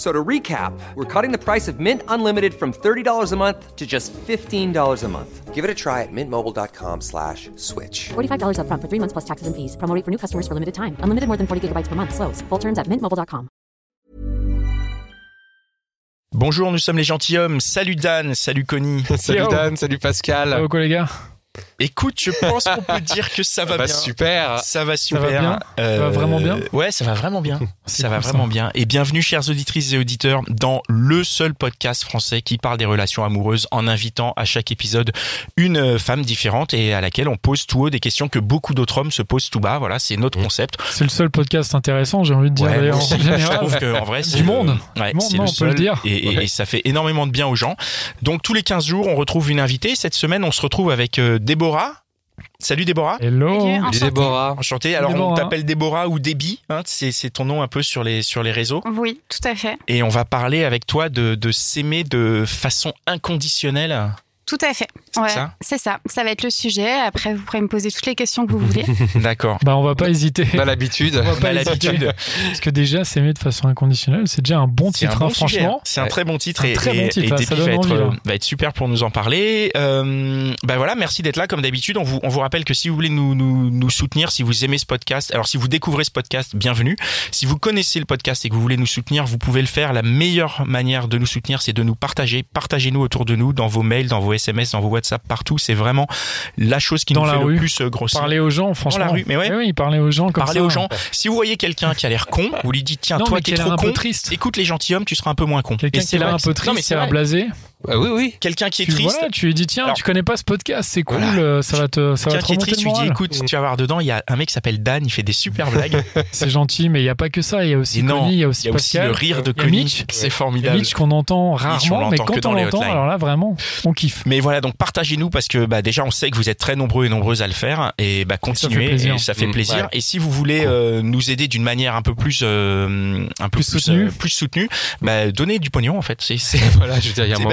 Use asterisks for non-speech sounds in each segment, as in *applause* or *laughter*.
F- So to recap, we're cutting the price of Mint Unlimited from $30 a month to just $15 a month. Give it a try at mintmobile.com slash switch. $45 upfront for three months plus taxes and fees. Promo rate for new customers for limited time. Unlimited more than 40 gigabytes per month. Slows. Full terms at mintmobile.com. Bonjour, nous sommes les gentilshommes. Salut Dan, salut Connie. *laughs* Salut Dan, salut Pascal. Quoi les gars Écoute, je pense qu'on peut dire que ça va Bah, bien. super. Ça va va super. bien Ça va vraiment bien Ouais, ça va vraiment bien. *laughs* C'est ça va ça. vraiment bien. Et bienvenue, chères auditrices et auditeurs, dans le seul podcast français qui parle des relations amoureuses en invitant à chaque épisode une euh, femme différente et à laquelle on pose tout haut des questions que beaucoup d'autres hommes se posent tout bas. Voilà, c'est notre concept. C'est le seul podcast intéressant, j'ai envie de dire Ouais, en je trouve vrai, c'est Du monde. Ouais, Du monde, c'est non, le on peut le seul. dire. Et, et- Ouais. et ça fait énormément de bien aux gens. Donc tous les 15 jours, on retrouve une invitée. Cette semaine, on se retrouve avec euh, Déborah. Salut Déborah. Hello. Salut Déborah. Enchanté. Alors on Déborah. t'appelle Déborah ou Déby, hein, c'est c'est ton nom un peu sur les sur les réseaux. Oui, tout à fait. Et on va parler avec toi de, de s'aimer de façon inconditionnelle. Tout à fait. C'est Ouais, ça c'est ça. Ça va être le sujet. Après, vous pourrez me poser toutes les questions que vous voulez. *laughs* D'accord. Bah on va pas hésiter. L'habitude. On va pas l'habitude. Parce que déjà s'aimer de façon inconditionnelle, c'est déjà un bon un titre, bon hein, sujet, franchement. hein. C'est un très bon titre Un et, très bon titre, et Déby ça va être, envie, va être super pour nous en parler. Euh, bah voilà, merci d'être là comme d'habitude. On vous, on vous rappelle que si vous voulez nous, nous, nous soutenir, si vous aimez ce podcast, alors si vous découvrez ce podcast, bienvenue. Si vous connaissez le podcast et que vous voulez nous soutenir, vous pouvez le faire. La meilleure manière de nous soutenir, c'est de nous partager. Partagez-nous autour de nous, dans vos mails, dans vos SMS, dans vos WhatsApp, partout. C'est vraiment la chose qui Dans nous la fait rue. le plus euh, grossir. Parler aux gens, franchement. rue, mais ouais. Eh oui, parler aux gens comme Parlez ça. aux gens. Si vous voyez quelqu'un qui a l'air con, vous lui dites tiens, Non, toi qui es trop un con, triste. écoute les gentilshommes, tu seras un peu moins con. Quelqu'un Et qui c'est a l'air un peu triste, c'est vrai. blasé. Ah oui, oui. Quelqu'un qui est Tu, triste, voilà, tu lui dis tiens, Alors- tu connais pas ce podcast, c'est cool, Voilà. euh, ça va te, ça va Quelqu'un te qui est remonter triste, tu lui dis écoute, tu vas voir dedans, il y a un mec qui s'appelle Dan, il fait des super *laughs* blagues. C'est gentil, mais il y a pas que ça. Il y a aussi Connie, il y a aussi il y a aussi Pascal. le rire de Connie. Mitch. C'est formidable. Mitch qu'on entend on rarement, mais l'entend que quand on les l'entend, alors là vraiment, on kiffe. Mais voilà, donc partagez-nous parce que bah, déjà on sait que vous êtes très nombreux et nombreuses à le faire et bah continuez et ça fait Mmh, plaisir. ouais. Et si vous voulez euh, nous aider d'une manière un peu plus euh, un peu Plus soutenue. euh, plus soutenue, bah donnez du pognon en fait. C'est *laughs* Voilà, je veux dire, il y a un C'est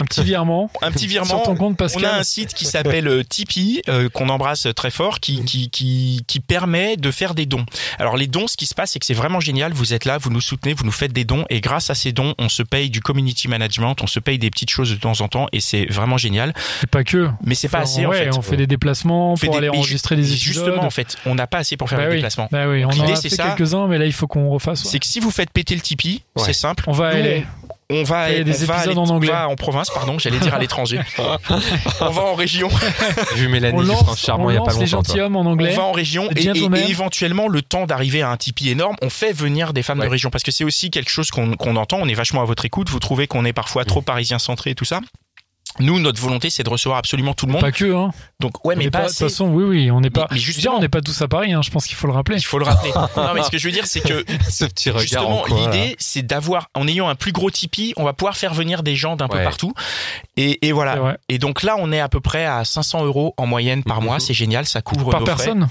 Un petit virement un petit virement. sur ton compte On Pascal. a un site qui s'appelle euh, Tipeee euh, qu'on embrasse très fort, qui, qui qui qui permet de faire des dons. Alors les dons, ce qui se passe, c'est que c'est vraiment génial. Vous êtes là, vous nous soutenez, vous nous faites des dons, et grâce à ces dons, on se paye du community management, on se paye des petites choses de temps en temps, et c'est vraiment génial. C'est pas que. Mais c'est pas assez en ouais, fait. on fait des déplacements On fait pour des- aller enregistrer des épisodes. Justement, en fait, on n'a pas assez pour faire bah les oui, déplacements. bah oui, on Donc, en l'idée, a c'est fait ça. quelques-uns, mais là il faut qu'on refasse. ouais. C'est que si vous faites péter le Tipeee, Ouais. c'est simple. On va Nous, aller. On va, Il y a des on va épisodes en anglais. on va en province, pardon, j'allais dire à l'étranger. *laughs* on va en région. *laughs* Vu Mélanie On lance, Prince Charmant on il y a pas les longtemps. gentilshommes en On anglais. va en région et, et- Gentlemen. et éventuellement le temps d'arriver à un Tipeee énorme, on fait venir des femmes Ouais. de région parce que c'est aussi quelque chose qu'on qu'on entend. On est vachement à votre écoute. Vous trouvez qu'on est parfois trop parisien centré et tout ça. Nous, notre volonté, c'est de recevoir absolument tout le monde. Pas que, hein. Donc, ouais, On mais pas De toute façon, oui, oui, on n'est pas. mais justement- on n'est pas tous à Paris, hein, je pense qu'il faut le rappeler. Il faut le rappeler. *laughs* non, mais ce que je veux dire, c'est que *laughs* Ce petit Justement, en l'idée, c'est d'avoir, en ayant un plus gros Tipeee, on va pouvoir faire venir des gens d'un peu partout. Et, voilà. Et donc là, on est à peu près à 500 euros en moyenne par Mhm. mois. C'est génial, ça couvre Par nos frais. personne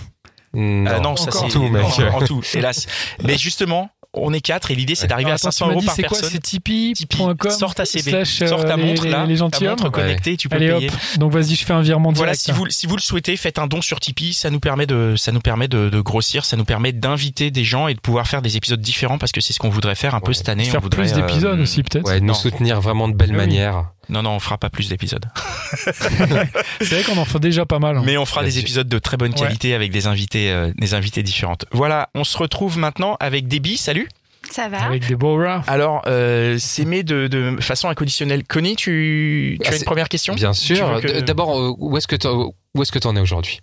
Non, Ah non, ça c'est tout, mec. non, en tout, *laughs* hélas. Mais justement, on est quatre et l'idée c'est d'arriver à Attends, 500 tu m'as euros par c'est quoi personne. C'est tipeee.com Tipeee. CV, slash, euh, sors ta les- montre les- là, les ta montre connectée, tu peux Allez payer. hop, donc vas-y, je fais un virement Voilà, direct. si vous, si vous le souhaitez, faites un don sur Tipeee, ça nous permet de, ça nous permet de, de grossir, ça nous permet d'inviter des gens et de pouvoir faire des épisodes différents parce que c'est ce qu'on voudrait faire un peu cette année. Faire on voudrait, plus d'épisodes euh, aussi, peut-être. Ouais, nous soutenir vraiment de belle Oui. Non, non, on fera pas plus d'épisodes. *laughs* C'est vrai qu'on en fait déjà pas mal. hein. Mais on fera des épisodes de très bonne Ouais. qualité avec des invités, euh, des invités différentes. Voilà, on se retrouve maintenant avec Déby. Salut. Ça va Avec Deborah. Alors, euh, s'aimer de, de façon inconditionnelle. Connie, tu, tu Ah, as une première question? Bien Tu sûr. que- D'abord, euh, où est-ce que est-ce que t'en es aujourd'hui?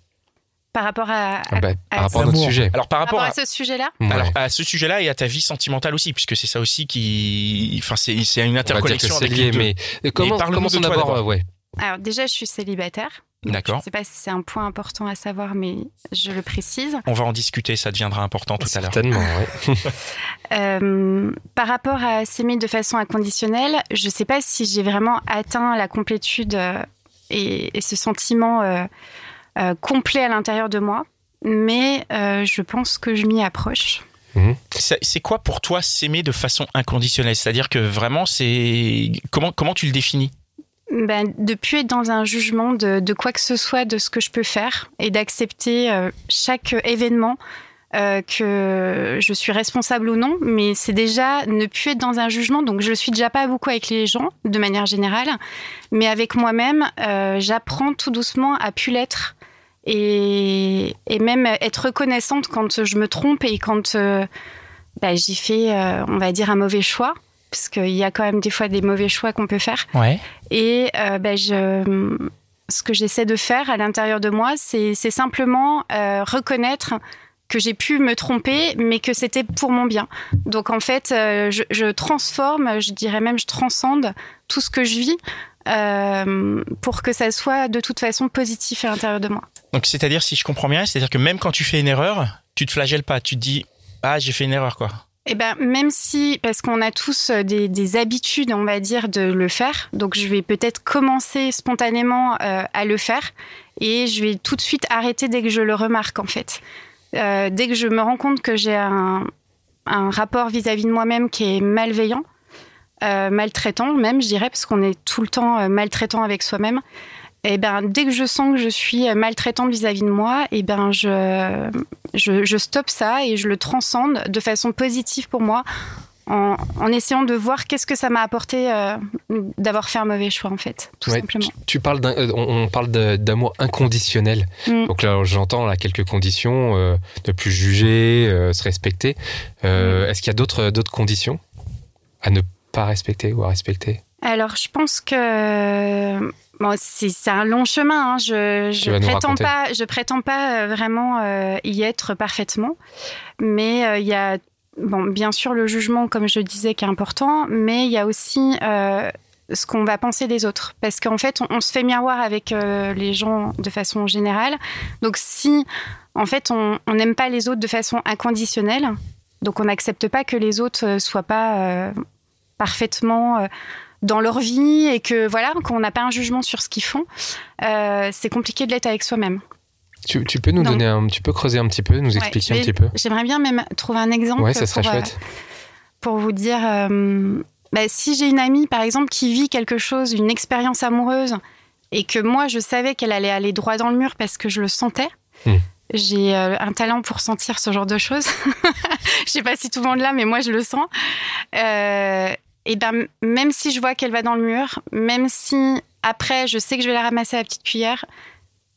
Par rapport à, à- Ah bah, à- Par rapport à notre sujet. Alors, par par rapport à, à ce sujet-là Ouais. alors, à ce sujet-là et à ta vie sentimentale aussi, puisque c'est ça aussi qui, enfin, c'est, c'est une interconnexion c'est avec lié, les deux. mais euh, comment, parle-nous commençons de toi d'abord, d'abord. euh, ouais. Alors déjà, je suis célibataire. Je D'accord. ne sais pas si c'est un point important à savoir, mais je le précise. On va en discuter, ça deviendra important tout à l'heure. Certainement, ouais. *laughs* Euh, par rapport à s'aimer de façon inconditionnelle, je ne sais pas si j'ai vraiment atteint la complétude euh, et, et ce sentiment euh, euh, complet à l'intérieur de moi, mais euh, je pense que je m'y approche. C'est c'est quoi pour toi s'aimer de façon inconditionnelle? C'est-à-dire que vraiment, c'est comment comment tu le définis? Ben, de plus être dans un jugement de, de quoi que ce soit de ce que je peux faire et d'accepter euh, chaque événement euh, que je suis responsable ou non, mais c'est déjà ne plus être dans un jugement. Donc je suis déjà pas beaucoup avec les gens de manière générale, mais avec moi-même, euh, j'apprends tout doucement à plus l'être et, et même être reconnaissante quand je me trompe et quand euh, bah, j'y fais, euh, on va dire, un mauvais choix, parce qu'il y a quand même des fois des mauvais choix qu'on peut faire. Ouais. Et euh, je, ce que j'essaie de faire à l'intérieur de moi, c'est simplement euh, reconnaître que j'ai pu me tromper, mais que c'était pour mon bien. Donc en fait, je, je transforme, je dirais même, je transcende tout ce que je vis euh, pour que ça soit de toute façon positif à l'intérieur de moi. Donc c'est-à-dire si je comprends bien, c'est-à-dire que même quand tu fais une erreur, tu te flagelles pas, tu te dis ah j'ai fait une erreur quoi. Eh ben, même si, parce qu'on a tous euh, des, des habitudes, on va dire, de le faire, donc je vais peut-être commencer spontanément euh, à le faire et je vais tout de suite arrêter dès que je le remarque, en fait. Euh, dès que je me rends compte que j'ai un, un rapport vis-à-vis de moi-même qui est malveillant, euh, maltraitant même, je dirais, parce qu'on est tout le temps euh, maltraitant avec soi-même. Et ben, dès que je sens que je suis euh, maltraitante vis-à-vis de moi, et ben, je, je, je stoppe ça et je le transcende de façon positive pour moi, en, en essayant de voir qu'est-ce que ça m'a apporté euh, d'avoir fait un mauvais choix, en fait, tout Ouais, simplement. tu, tu parles euh, on, on parle de- d'amour inconditionnel. Mm. Donc là, j'entends là quelques conditions euh, ne plus juger, se respecter. Mm. Est-ce qu'il y a d'autres d'autres conditions à ne pas respecter ou à respecter Alors, je pense que bon, c'est un long chemin. hein. Je, je prétends pas, je prétends pas euh, vraiment euh, y être parfaitement, mais euh, il y a bon, bien sûr le jugement, comme je disais, qui est important, mais il y a aussi euh, ce qu'on va penser des autres, parce qu'en fait, on, on se fait miroir avec les gens de façon générale. Donc, si en fait on n'aime pas les autres de façon inconditionnelle, donc on n'accepte pas que les autres soient pas parfaitement euh, dans leur vie et que voilà qu'on n'a pas un jugement sur ce qu'ils font, euh, c'est compliqué de l'être avec soi-même. tu, tu peux nous Donc- donner un, tu peux creuser un petit peu, nous Ouais, expliquer un petit peu? J'aimerais bien même trouver un exemple Ouais, ça serait pour, euh, chouette. pour vous dire euh, bah, si j'ai une amie par exemple qui vit quelque chose, une expérience amoureuse et que moi je savais qu'elle allait aller droit dans le mur parce que je le sentais. Hmm. J'ai un talent pour sentir ce genre de choses. *laughs* je sais pas si tout le monde l'a, mais moi je le sens. Euh, et ben même si je vois qu'elle va dans le mur, même si après je sais que je vais la ramasser à la petite cuillère,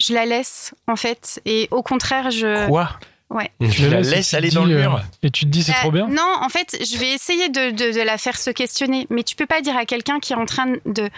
je la laisse en fait. Et au contraire, je Quoi? Ouais. Tu la tu aller dans le euh, mur? Et tu te dis, c'est Euh, trop bien? Non, en fait, je vais essayer de, de- de la faire se questionner. Mais tu peux pas dire à quelqu'un qui est en train de,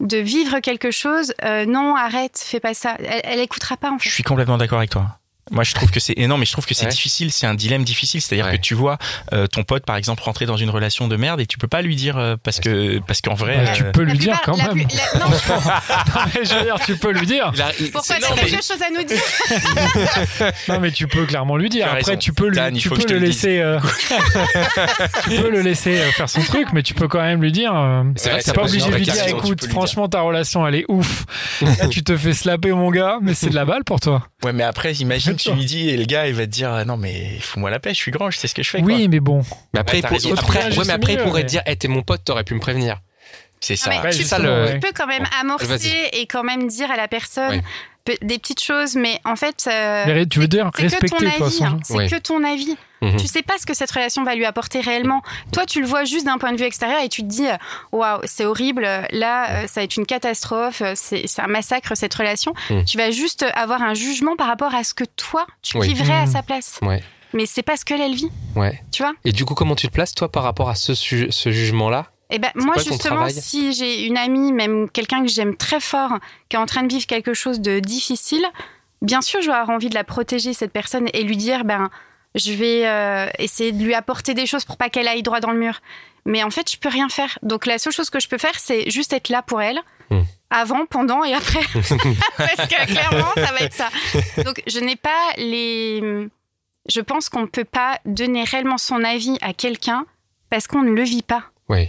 de vivre quelque chose, euh, non, arrête, fais pas ça. Elle, elle écoutera pas, en Je fait. suis complètement d'accord avec toi. Moi, je trouve que c'est non, mais je trouve que c'est Ouais. difficile. C'est un dilemme difficile. C'est-à-dire Ouais. que tu vois euh, ton pote, par exemple, rentrer dans une relation de merde et tu peux pas lui dire euh, parce que parce qu'en vrai. Tu euh, peux lui dire quand même. non, *laughs* je veux dire, tu peux lui dire. Pourquoi c'est- t'as non, mais- quelque chose à nous dire *laughs* Non, mais tu peux clairement lui dire. Tu as Après, tu peux, lui, Dan, il tu peux le laisser. euh, *laughs* tu peux le laisser euh, faire son truc, mais tu peux quand même lui dire. euh, C'est vrai pas obligé de lui dire, tu écoute, franchement, ta relation, elle est ouf. Tu te fais slapper, mon gars, mais c'est de la balle pour toi. Ouais, mais après, imagine, tu lui dis et le gars, il va te dire ah, non, mais fous-moi la paix. Je suis grand, je sais ce que je fais. Oui, mais bon. Mais après, Ouais, il t'as pour- raison. après- Faut trouver un ouais, juste mais après, il milieu, pourrait mais- te dire, hey, t'es mon pote, t'aurais pu me prévenir. C'est Non, ça. Ouais, tu, ça, le- ouais. tu peux quand même amorcer et quand même dire à la personne Ouais. Des petites choses, mais en fait. euh, Mais tu veux dire c'est que respecter, ton avis, hein. c'est Ouais. que ton avis. Mhm. Tu sais pas ce que cette relation va lui apporter réellement. Toi, tu le vois juste d'un point de vue extérieur et tu te dis, euh, waouh, c'est horrible. Là, euh, ça va être une catastrophe. C'est c'est un massacre cette relation. Mhm. Tu vas juste avoir un jugement par rapport à ce que toi tu Oui. vivrais à Mhm. sa place. Ouais. Mais c'est pas ce qu'elle elle vit. Ouais. Tu vois? Et du coup, comment tu te places, toi, par rapport à ce, ce jugement-là? Et ben moi justement, si j'ai une amie, même quelqu'un que j'aime très fort, qui est en train de vivre quelque chose de difficile, bien sûr, je vais avoir envie de la protéger cette personne et lui dire, ben je vais euh, essayer de lui apporter des choses pour pas qu'elle aille droit dans le mur. Mais en fait, je peux rien faire. Donc la seule chose que je peux faire, c'est juste être là pour elle. Hmm. Avant, pendant et après. *laughs* Parce que clairement, ça va être ça. Donc je n'ai pas les... Je pense qu'on ne peut pas donner réellement son avis à quelqu'un parce qu'on ne le vit pas. Oui.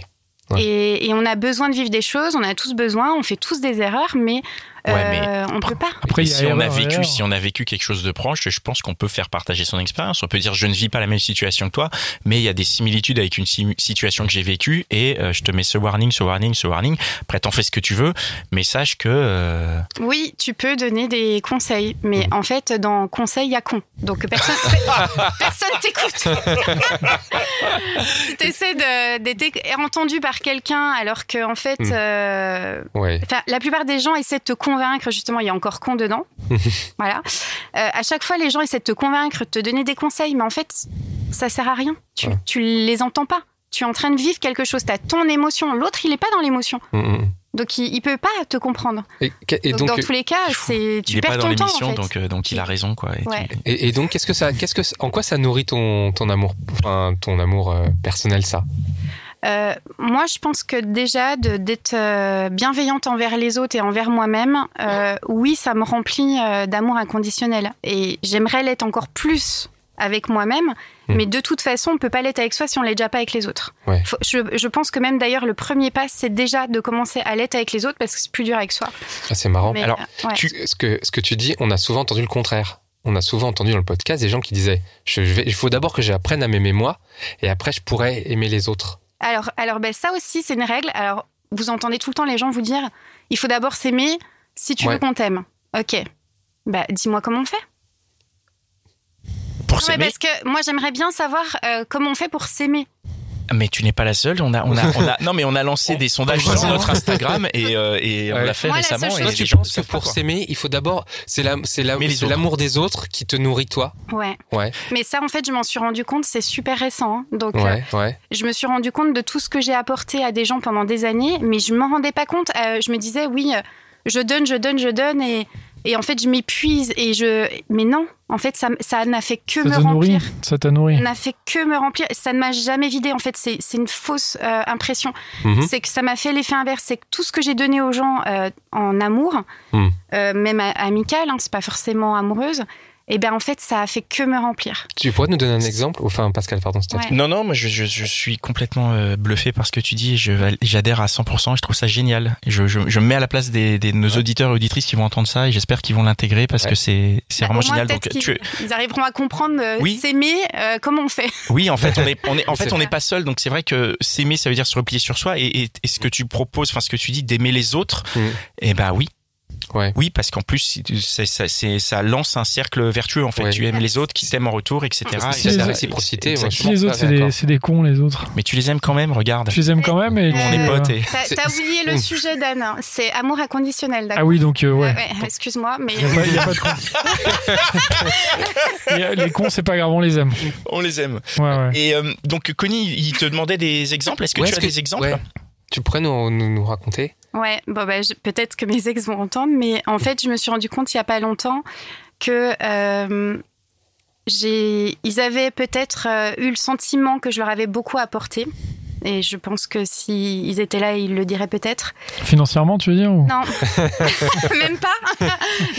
Et, et on a besoin de vivre des choses, on a tous besoin, on fait tous des erreurs, mais Ouais, mais Euh, on peut pas. Après, si on a vécu, erreur. si on a vécu quelque chose de proche, je pense qu'on peut faire partager son expérience. On peut dire je ne vis pas la même situation que toi, mais il y a des similitudes avec une situation que j'ai vécue et euh, je te mets ce warning, ce warning, ce warning. Après, t'en fais ce que tu veux, mais sache que euh, Oui, tu peux donner des conseils, mais Mhm. en fait, dans conseil, il y a con. Donc personne, *laughs* personne t'écoute. *laughs* si t'essaies de- d'être entendu par quelqu'un alors que en fait, Mhm. euh, Ouais. La plupart des gens essaient de te convaincre, justement, il y a encore con dedans. *laughs* voilà. Euh, à chaque fois, les gens essaient de te convaincre, de te donner des conseils, mais en fait, ça sert à rien. Tu, Ouais. tu les entends pas. Tu es en train de vivre quelque chose, tu as ton émotion. L'autre, il est pas dans l'émotion. Mm, mm. Donc, il, il peut pas te comprendre. Et, et donc, donc, dans tous les cas, c'est tu il est perds pas dans ton temps, l'émission, en fait. donc euh, donc il a raison quoi. Et Ouais. tu- et, et donc, qu'est-ce que ça, qu'est-ce que, en quoi ça nourrit ton, ton amour, enfin, ton amour euh, personnel, ça? Euh, moi, je pense que déjà d'être euh, bienveillante envers les autres et envers moi-même, euh, oui, ça me remplit d'amour inconditionnel. Et j'aimerais l'être encore plus avec moi-même, Hmm. mais de toute façon, on peut pas l'être avec soi si on l'est déjà pas avec les autres. Ouais. Faut- je, je pense que même d'ailleurs, le premier pas, c'est déjà de commencer à l'être avec les autres parce que c'est plus dur avec soi. Ah, C'est marrant. Mais, Alors, ouais. Tu- ce, que, ce que tu dis, on a souvent entendu le contraire. On a souvent entendu dans le podcast des gens qui disaient je, je vais, il faut d'abord que j'apprenne à m'aimer moi, et après je pourrais aimer les autres. Alors, alors ben, ça aussi, c'est une règle. Alors, vous entendez tout le temps les gens vous dire il faut d'abord s'aimer si tu Ouais. veux qu'on t'aime. Ok. Bah, dis-moi comment on fait. Pour Ouais, s'aimer, parce que moi, j'aimerais bien savoir euh, comment on fait pour s'aimer. Mais tu n'es pas la seule. On a, on a, on a, *laughs* non mais on a lancé des sondages sur notre Instagram et, euh, et on l'a fait Moi, récemment. et Toi, tu penses que pour s'aimer, il faut d'abord, c'est la, la, l'amour des autres qui te nourrit toi. Ouais. Ouais, Mais ça, en fait, je m'en suis rendu compte, c'est super récent. hein. Donc, euh, ouais, ouais. je me suis rendu compte de tout ce que j'ai apporté à des gens pendant des années, mais je m'en rendais pas compte. Euh, je me disais, oui, je donne, je donne, je donne, et, et en fait, je m'épuise. Et je... Mais non, en fait, ça ça n'a fait que Ça me remplir. Ça t'a nourri. n'a fait que me remplir. Ça ne m'a jamais vidé. En fait, c'est c'est une fausse euh, impression. Mhm. C'est que ça m'a fait l'effet inverse. C'est que tout ce que j'ai donné aux gens euh, en amour, Mhm. euh, même amical, hein, c'est pas forcément amoureuse, et ben en fait, ça a fait que me remplir. Tu pourrais nous donner un exemple? Enfin, Pascal, pardon, c'était Ouais. Non, non, moi je, je, je suis complètement euh, bluffé par ce que tu dis j'adhère à 100%. Je trouve ça génial. Je, je, je me mets à la place des, des nos auditeurs et auditrices qui vont entendre ça et j'espère qu'ils vont l'intégrer parce Ouais. que c'est c'est Bah, vraiment génial. Donc, tu, ils arriveront à comprendre euh, Oui. s'aimer, euh, comment on fait. oui, en fait, on est, on est, en *laughs* fait, on n'est pas seul. Donc c'est vrai que s'aimer, ça veut dire se replier sur soi et, et, et ce que tu proposes, enfin ce que tu dis d'aimer les autres, Mhm. et ben oui. Ouais. Oui, parce qu'en plus, ça, c'est- ça lance un cercle vertueux. En fait, Ouais. tu aimes les autres qui t'aiment en retour, etc. Et si autres- réciprocité, Si les autres, c'est des, d'accord. c'est des cons, les autres. Mais tu les aimes quand même. Regarde, Tu les aimes quand même et On tu, on est euh, potes. Et... T'as oublié le sujet, Dan. C'est amour inconditionnel, d'accord Ah oui, donc euh, ouais. Euh, Excuse-moi, mais Il y a pas- a de cons. *laughs* Les cons, c'est pas grave, on les aime. On les aime. Ouais, ouais. Et euh, donc Connie, il te demandait des exemples. Est-ce que Ouais, tu as des exemples? ouais. Tu pourrais nous, nous, nous raconter? Ouais, bon bah, je- peut-être que mes ex vont entendre, mais en fait, je me suis rendu compte il y a pas longtemps que euh, j'ai, ils avaient peut-être euh, eu le sentiment que je leur avais beaucoup apporté. Et je pense que s'ils ils étaient là, ils le diraient peut-être. Financièrement, tu veux dire ou... Non, *laughs* *laughs* même pas. *laughs*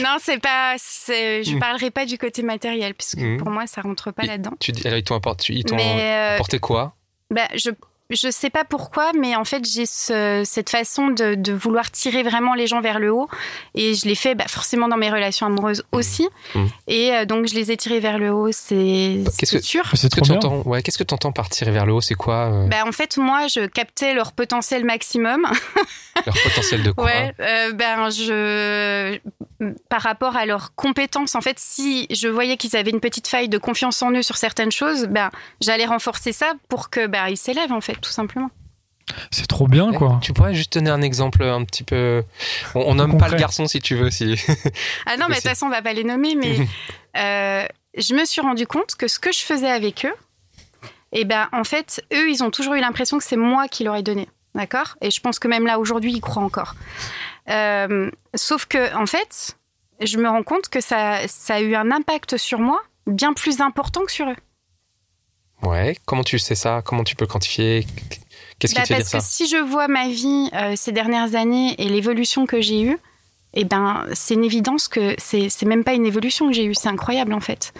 non, c'est pas. Je Mm. parlerai pas du côté matériel, puisque Mm. pour moi, ça rentre pas là-dedans. tu dis, Alors, ils t'ont apporté, ils t'ont Mais euh, apporté quoi? bah, je je sais pas pourquoi, mais en fait j'ai ce- cette façon de, de vouloir tirer vraiment les gens vers le haut, et je l'ai fait bah, forcément dans mes relations amoureuses aussi, Mmh. et euh, donc je les ai tirés vers le haut, c'est Qu'est-ce c'est que- sûr. C'est Qu'est-ce que tu entends Ouais, qu'est-ce que entends par tirer vers le haut? C'est quoi euh, Bah, en fait, moi, je captais leur potentiel maximum. *laughs* leur potentiel de quoi? Ouais, euh, ben je par rapport à leurs compétences, en fait, si je voyais qu'ils avaient une petite faille de confiance en eux sur certaines choses, ben j'allais renforcer ça pour que ben ils s'élèvent en fait, tout simplement. C'est trop bien, Ouais, quoi. Tu pourrais juste donner un exemple un petit peu. On, on nomme pas le garçon si tu veux. Si... Ah non, *laughs* mais de toute façon, on va pas les nommer, mais euh, je me suis rendu compte que ce que je faisais avec eux, eh ben, en fait, eux, ils ont toujours eu l'impression que c'est moi qui leur ai donné. D'accord? Et je pense que même là, aujourd'hui, ils croient encore. Euh, sauf que, en fait, je me rends compte que ça, ça a eu un impact sur moi bien plus important que sur eux. Ouais. Comment tu sais ça? Comment tu peux quantifier? Qu'est-ce qui Bah, te fait dire parce ça? que si je vois ma vie euh, ces dernières années et l'évolution que j'ai eue, eh ben, c'est une évidence que c'est c'est même pas une évolution que j'ai eue, c'est incroyable en fait.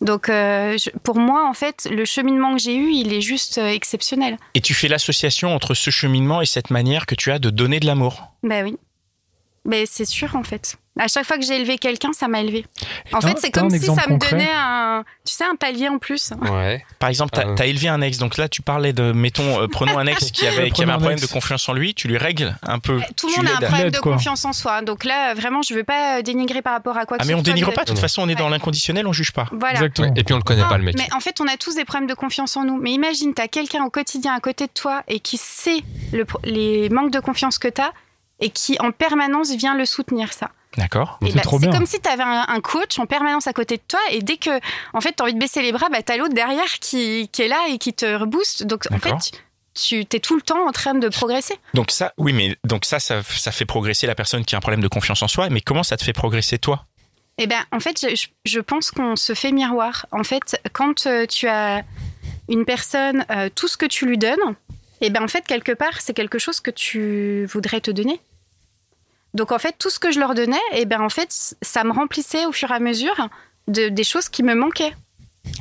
Donc, euh, je- pour moi, en fait, le cheminement que j'ai eu, il est juste euh, exceptionnel. Et tu fais l'association entre ce cheminement et cette manière que tu as de donner de l'amour? Bah oui. Mais c'est sûr en fait. À chaque fois que j'ai élevé quelqu'un, ça m'a élevé. En fait, c'est comme si ça me concret donnait un, tu sais, un palier en plus. Ouais. Par exemple, t'as ouais. as élevé un ex, donc là tu parlais de, mettons, euh, prenons un ex qui avait, *laughs* qui avait un un problème ex. de confiance en lui, tu lui règles un peu. Tout le tu monde a un problème de quoi. confiance en soi. Donc là, vraiment, je veux pas dénigrer par rapport à quoi que Ah mais on soit. dénigre pas, de toute façon on est dans l'inconditionnel, on juge pas. Voilà. Exactement. Ouais, Et puis on le connaît Non, pas le mec. Mais en fait, on a tous des problèmes de confiance en nous. Mais imagine, tu as quelqu'un au quotidien à côté de toi et qui sait le les manques de confiance que tu as et qui en permanence vient le soutenir, ça. D'accord. C'est bah, trop c'est comme si tu avais un, un coach en permanence à côté de toi et dès que en fait, tu as envie de baisser les bras, bah, tu as l'autre derrière qui, qui est là et qui te rebooste. Donc en fait, tu es tout le temps en train de progresser. Donc ça, oui, mais donc ça, ça, ça fait progresser la personne qui a un problème de confiance en soi. Mais comment ça te fait progresser toi? Eh ben, en fait, je, je- je pense qu'on se fait miroir. En fait, quand euh, tu as une personne, euh, tout ce que tu lui donnes, eh ben, en fait, quelque part, c'est quelque chose que tu voudrais te donner. Donc, en fait, tout ce que je leur donnais, eh ben, en fait, ça me remplissait au fur et à mesure de, des choses qui me manquaient.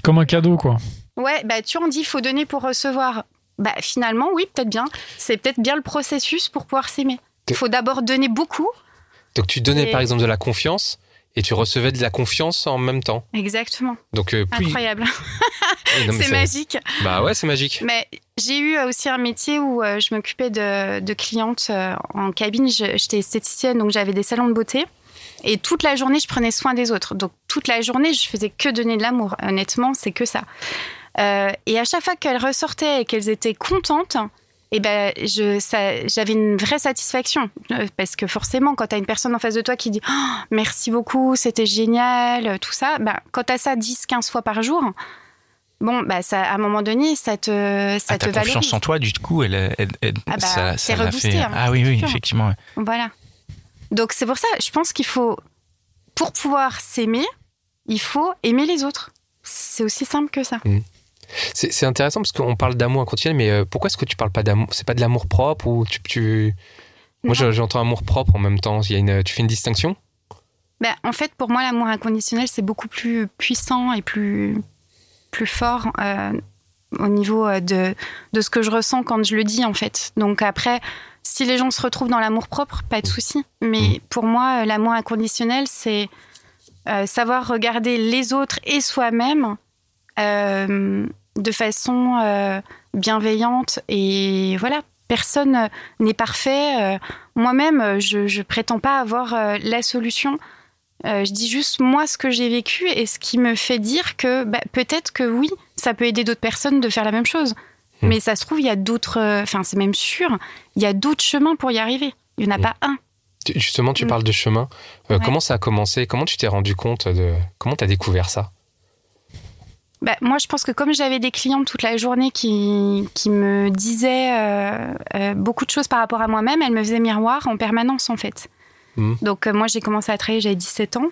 Comme un cadeau, quoi. Ouais, bah, tu en dis, il faut donner pour recevoir. Bah, finalement, oui, peut-être bien. C'est peut-être bien le processus pour pouvoir s'aimer. Il faut d'abord donner beaucoup. Donc tu donnais Et- par exemple de la confiance et tu recevais de la confiance en même temps. Exactement. Donc euh, plus. Incroyable. Oui, *laughs* c'est magique. Bah ouais, c'est magique. Mais j'ai eu aussi un métier où euh, je m'occupais de, de clientes euh, en cabine. J'étais esthéticienne, donc j'avais des salons de beauté. Et toute la journée, je prenais soin des autres. Donc toute la journée, je faisais que donner de l'amour. Honnêtement, c'est que ça. Euh, et à chaque fois qu'elles ressortaient et qu'elles étaient contentes, et ben, je, ça, j'avais une vraie satisfaction. Euh, Parce que forcément, quand tu as une personne en face de toi qui dit Oh, Merci beaucoup, c'était génial, euh, tout ça, ben, quand tu as ça 10-15 fois par jour, bon, bah, ça, à un moment donné, ça te, ça ah, te Ta confiance en toi, du coup, elle, elle, elle- Ah bah, ça, c'est ça reboosté, fait. hein, ah oui, oui, sûr. effectivement. Voilà. Donc c'est pour ça, je pense qu'il faut, pour pouvoir s'aimer, il faut aimer les autres. C'est aussi simple que ça. C'est c'est intéressant parce qu'on parle d'amour inconditionnel, mais euh, pourquoi est-ce que tu parles pas d'amour C'est pas de l'amour propre ou tu, tu... Moi, j'entends amour propre en même temps. Il y a une, tu fais une distinction? Ben, en fait, pour moi, l'amour inconditionnel, c'est beaucoup plus puissant et plus, plus fort euh, au niveau euh, de, de ce que je ressens quand je le dis, en fait. Donc après, si les gens se retrouvent dans l'amour propre, pas de souci. Mais pour moi, l'amour inconditionnel, c'est euh, savoir regarder les autres et soi-même de façon euh, bienveillante. Et voilà, personne euh, n'est parfait. Euh, Moi-même, euh, je, je prétends pas avoir euh, la solution. Euh, je dis juste moi ce que j'ai vécu et ce qui me fait dire que bah, peut-être que oui, ça peut aider d'autres personnes de faire la même chose. Hmm. Mais ça se trouve, il y a d'autres, euh, enfin c'est même sûr, il y a d'autres chemins pour y arriver. Il n'y en a Hmm. pas un. Justement, tu Mm. parles de chemin. Euh, Ouais. Comment ça a commencé? Comment tu t'es rendu compte de Comment tu as découvert ça? Bah, moi, je pense que comme j'avais des clients toute la journée qui, qui me disaient euh, euh, beaucoup de choses par rapport à moi-même, elles me faisaient miroir en permanence, en fait. Mhm. Donc, euh, moi, j'ai commencé à travailler, j'avais 17 ans.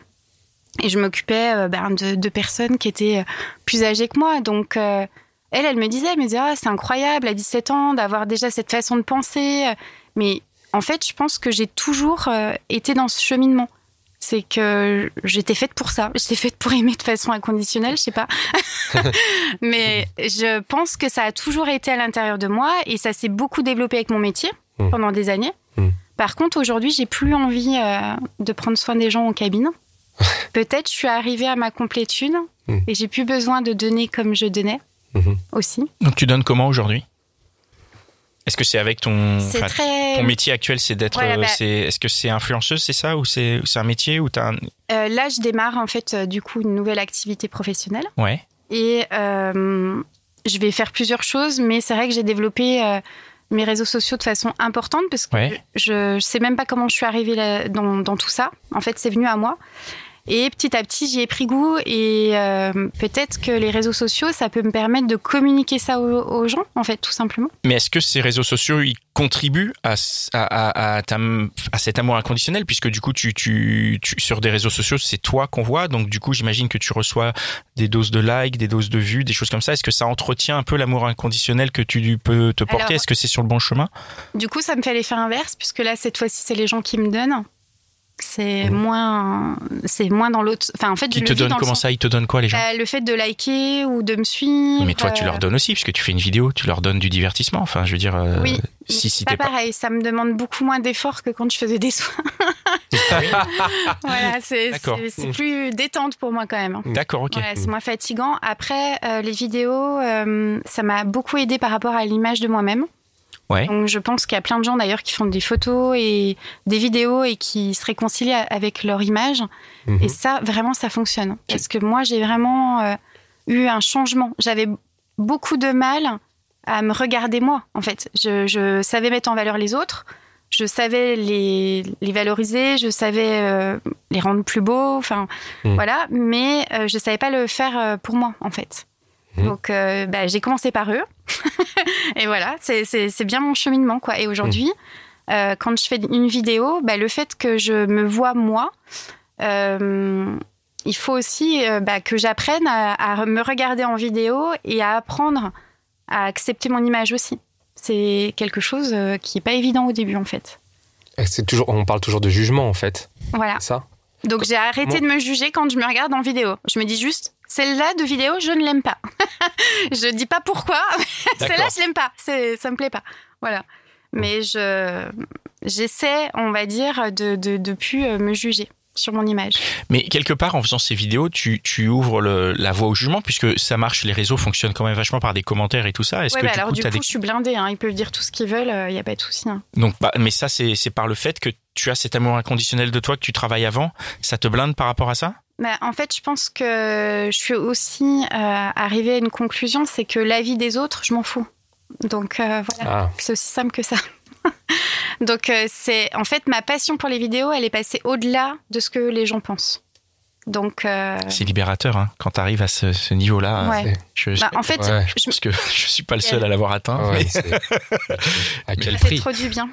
Et je m'occupais ben, de, de personnes qui étaient plus âgées que moi. Donc, elle, elle me disait, elle me disait, ah, c'est incroyable à 17 ans d'avoir déjà cette façon de penser. Mais en fait, je pense que j'ai toujours été dans ce cheminement. C'est que j'étais faite pour ça. J'étais faite pour aimer de façon inconditionnelle, je sais pas. *laughs* Mais je pense que ça a toujours été à l'intérieur de moi et ça s'est beaucoup développé avec mon métier Mm. pendant des années. Mm. Par contre, aujourd'hui, j'ai plus envie euh, de prendre soin des gens en cabine. *laughs* Peut-être je suis arrivée à ma complétude Mm. et j'ai plus besoin de donner comme je donnais aussi. Donc tu donnes comment aujourd'hui? Est-ce que c'est avec ton, très. ton métier actuel, c'est d'être, Voilà, bah- c'est, est-ce que c'est influenceuse, c'est ça, ou c'est, c'est un métier ou t'as un... Euh, là, je démarre en fait euh, du coup une nouvelle activité professionnelle. ouais. Et euh, je vais faire plusieurs choses, mais c'est vrai que j'ai développé euh, mes réseaux sociaux de façon importante parce que Ouais. je ne sais même pas comment je suis arrivée là- dans, dans tout ça. En fait, c'est venu à moi. Et petit à petit, j'y ai pris goût et euh, peut-être que les réseaux sociaux, ça peut me permettre de communiquer ça aux, aux gens, en fait, tout simplement. Mais est-ce que ces réseaux sociaux ils contribuent à, à, à, à, ta- à cet amour inconditionnel? Puisque du coup tu, tu, tu sur des réseaux sociaux c'est toi qu'on voit donc du coup j'imagine que tu reçois des doses de likes, des doses de vues, des choses comme ça. Est-ce que ça entretient un peu l'amour inconditionnel que tu peux te porter? Est-ce que c'est sur le bon chemin? Du coup, ça me fait l'effet inverse puisque là, cette fois-ci, c'est les gens qui me donnent. C'est Mhm. moins, c'est moins dans l'autre. Enfin, en fait, je Ils te dans le comment ça Ils te donnent quoi les gens? Euh, le fait de liker ou de me suivre. Mais toi, tu euh, leur donnes aussi, puisque tu fais une vidéo, tu leur donnes du divertissement. Enfin, je veux dire, euh, Oui, si, si pas pareil, ça me demande beaucoup moins d'efforts que quand je faisais des soins. *laughs* *laughs* voilà, c'est plus détente pour moi quand même. hein. D'accord, ok. Voilà, c'est moins fatigant. Après, les vidéos, ça m'a beaucoup aidé par rapport à l'image de moi-même. Ouais. Donc, je pense qu'il y a plein de gens d'ailleurs qui font des photos et des vidéos et qui se réconcilient avec leur image. Mhm. Et ça, vraiment, ça fonctionne. Parce que moi, j'ai vraiment euh, eu un changement. J'avais beaucoup de mal à me regarder moi, en fait. Je, je savais mettre en valeur les autres. Je savais les, les valoriser, je savais euh, les rendre plus beaux, enfin Mhm. voilà, mais euh, je savais pas le faire euh, pour moi en fait. Mhm. Donc euh, bah, j'ai commencé par eux, *laughs* et voilà, c'est- bien mon cheminement quoi. Et aujourd'hui, euh, quand je fais une vidéo, bah, le fait que je me vois moi, euh, il faut aussi bah, que j'apprenne à, à me regarder en vidéo et à apprendre à accepter mon image aussi. C'est quelque chose qui est pas évident au début en fait. C'est toujours, on parle toujours de jugement en fait. Voilà. Ça? Donc j'ai arrêté de me juger quand je me regarde en vidéo. Je me dis juste, celle-là de vidéo, je ne l'aime pas. *laughs* je dis pas pourquoi. *laughs* celle-là, je l'aime pas. Ça me plaît pas. Voilà. Mais je, j'essaie, on va dire, de, de, de plus euh, me juger sur mon image. Mais quelque part, en faisant ces vidéos, tu, tu ouvres le- la voie au jugement, puisque ça marche, les réseaux fonctionnent quand même vachement par des commentaires et tout ça. Est-ce Ouais, que bah du alors coup, du coup, des... je suis blindée. hein. Ils peuvent dire tout ce qu'ils veulent. Il n'y a pas de souci. hein. Donc, bah, mais ça, c'est par le fait que tu as cet amour inconditionnel de toi que tu travailles avant. Ça te blinde par rapport à ça? Bah, en fait, je pense que je suis aussi euh, arrivée à une conclusion, c'est que la vie des autres, je m'en fous. Donc euh, voilà. Ah. C'est aussi simple que ça. *laughs* Donc, euh, c'est en fait ma passion pour les vidéos, elle est passée au-delà de ce que les gens pensent. Donc, euh, C'est libérateur, hein, quand tu arrives à ce, ce niveau-là. ouais. Je, je- Bah, en fait, Ouais. je pense que *laughs* je suis pas le seul à l'avoir atteint. Ouais, mais c'est- *laughs* à quel ça fait prix trop du bien.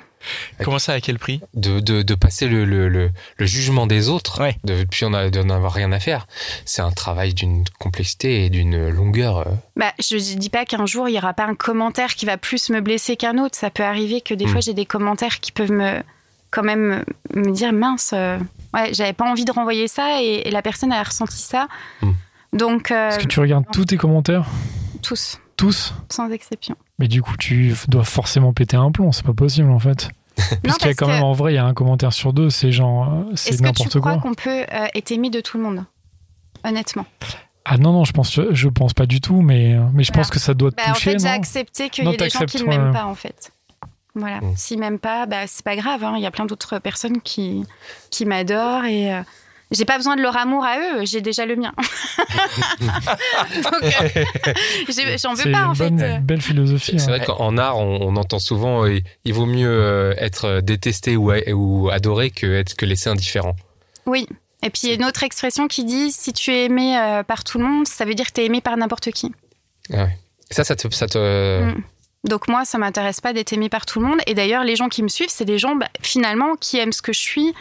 comment ça, à quel prix de, de, de passer le, le, le, le jugement des autres, Ouais. de, puis on a, d'en avoir rien à faire. C'est un travail d'une complexité et d'une longueur. euh, Bah, je dis pas qu'un jour il y aura pas un commentaire qui va plus me blesser qu'un autre. Ça peut arriver que des Mm. fois j'ai des commentaires qui peuvent me quand même me dire mince, euh, ouais, j'avais pas envie de renvoyer ça et, et la personne a ressenti ça. Mm. Donc euh, Est-ce que tu regardes tous tes commentaires? tous, Tous? Sans exception. Mais du coup, tu dois forcément péter un plomb, c'est pas possible en fait. *laughs* Puisqu'il y a parce quand même, en vrai, il y a un commentaire sur deux, c'est genre, euh, c'est est-ce que tu n'importe crois quoi. qu'on peut euh, être aimé de tout le monde? Honnêtement. Ah non, non, je pense, je pense pas du tout, mais, mais je Voilà. pense que ça doit te Bah, en toucher, fait, j'ai accepté qu'il y ait des gens qui ne m'aiment pas, en fait. Voilà. Mm. S'ils m'aiment pas, bah, c'est pas grave. hein. Il y a plein d'autres personnes qui, qui m'adorent et euh, j'ai pas besoin de leur amour à eux, j'ai déjà le mien. *laughs* Donc, euh, *laughs* j'en veux pas, en une fait. bonne, euh. belle philosophie. C'est hein. vrai qu'en art, on, on entend souvent euh, il vaut mieux euh, être détesté ou, ou adoré que être que laissé indifférent. Oui. Et puis, il y a une autre expression qui dit si tu es aimé euh, par tout le monde, ça veut dire que tu es aimé par n'importe qui. Ah ouais. Ça, ça te, ça te... Mm. Donc moi, ça m'intéresse pas d'être aimé par tout le monde. Et d'ailleurs, les gens qui me suivent, c'est des gens bah, finalement qui aiment ce que je suis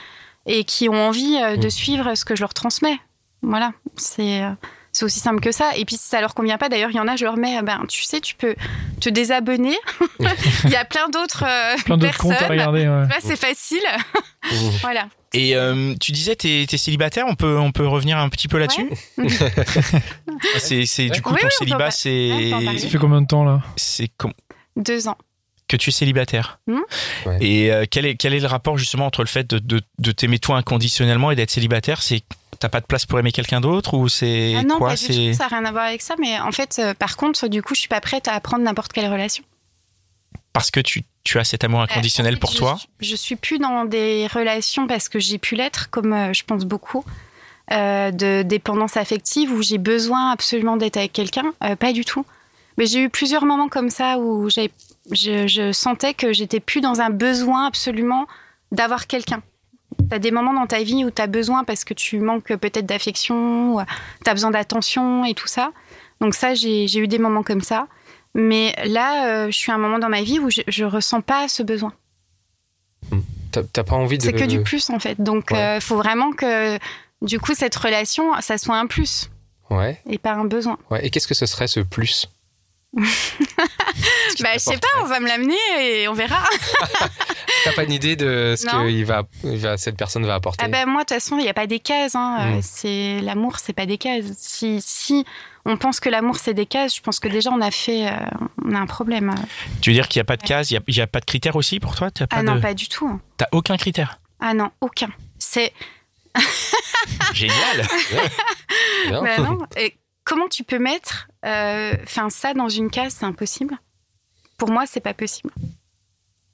et qui ont envie euh, de Mm. suivre ce que je leur transmets. Voilà, c'est euh, c'est aussi simple que ça. Et puis si ça leur convient pas, d'ailleurs, il y en a, je leur mets, euh, ben tu sais, tu peux te désabonner. *laughs* il y a plein d'autres euh, Plein d'autres comptes à personnes. regarder. ouais. C'est facile. Mm. *laughs* voilà. Et euh, tu disais, t'es es célibataire, on peut, on peut revenir un petit peu là-dessus *laughs* C'est c'est- du coup Oui, ton oui, célibat, c'est ouais. Ça fait combien de temps là? C'est com- Deux ans. que tu es célibataire. Ouais. Et euh, quel est quel est le rapport justement entre le fait de, de, de t'aimer toi inconditionnellement et d'être célibataire? C'est t'as pas de place pour aimer quelqu'un d'autre ou c'est Ah non, quoi? pas du C'est tout, ça n'a rien à voir avec ça. Mais en fait, euh, par contre, du coup, je suis pas prête à apprendre n'importe quelle relation. parce que tu tu as cet amour inconditionnel Euh, en fait, pour je toi? Je suis plus dans des relations parce que j'ai pu l'être, comme euh, je pense beaucoup, euh, de dépendance affective où j'ai besoin absolument d'être avec quelqu'un. Euh, pas du tout. Mais j'ai eu plusieurs moments comme ça où j'ai- je, je sentais que j'étais plus dans un besoin absolument d'avoir quelqu'un. Tu as des moments dans ta vie où tu as besoin parce que tu manques peut-être d'affection, tu as besoin d'attention et tout ça. Donc ça, j'ai j'ai eu des moments comme ça. Mais là, euh, je suis à un moment dans ma vie où je, je ressens pas ce besoin. T'as t'as pas envie de. C'est que du plus en fait. Donc, il Ouais. faut vraiment que du coup cette relation, ça soit un plus Ouais. et pas un besoin. ouais. Et qu'est-ce que ce serait ce plus? *laughs* Bah, je sais pas, on va me l'amener et on verra. *laughs* T'as pas une idée de ce Non. que il va, il va- cette personne va apporter Ah ben moi, de toute façon, il n'y a pas des cases. Hein. Mm. Euh, C'est l'amour, c'est pas des cases. Si, si on pense que l'amour c'est des cases, je pense que déjà on a fait, euh, on a un problème. Tu veux dire qu'il n'y a pas de case, il n'y a, il y a pas de critères aussi pour toi? Pas Ah non, de- pas du tout. T'as aucun critère? Ah non, aucun. C'est Génial Bien. *laughs* bah non. Et comment tu peux mettre, euh, ça dans une case, c'est impossible? Pour moi, c'est pas possible.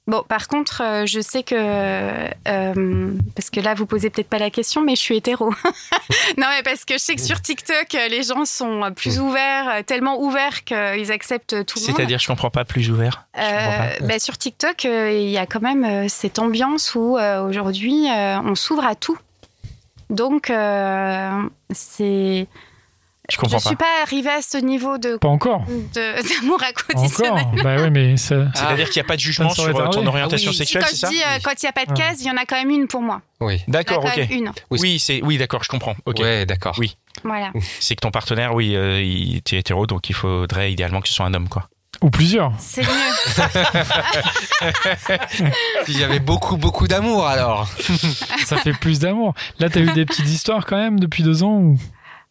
Bon, par contre, euh, je sais que euh, parce que là, vous posez peut-être pas la question, mais je suis hétéro. *laughs* non, mais parce que je sais que sur TikTok, les gens sont plus ouverts, euh, tellement ouverts qu'ils acceptent tout le monde. C'est-à-dire, je comprends pas plus ouvert. Euh, bah, sur TikTok, il y a quand même cette ambiance où aujourd'hui on s'ouvre à tout. Donc c'est. Je Je comprends suis pas. pas arrivée à ce niveau de Pas encore. d'amour Encore. inconditionnel. bah oui, mais ça. C'est-à-dire qu'il n'y a pas de jugement sur ton orientation Ah oui. sexuelle, quand c'est je ça dis euh, quand il n'y a pas de Ouais. case, il y en a quand même une pour moi. Oui. D'accord, ok. une. Oui. Oui, c'est oui, d'accord, je comprends. Ok. Ouais, d'accord. Oui. Voilà. *laughs* C'est que ton partenaire, oui, euh, il est hétéro, donc il faudrait idéalement que ce soit un homme, quoi. Ou plusieurs. C'est mieux. *laughs* Il y avait beaucoup, beaucoup d'amour alors. Ça fait plus d'amour. Là, t'as eu des petites histoires quand même depuis deux ans ou?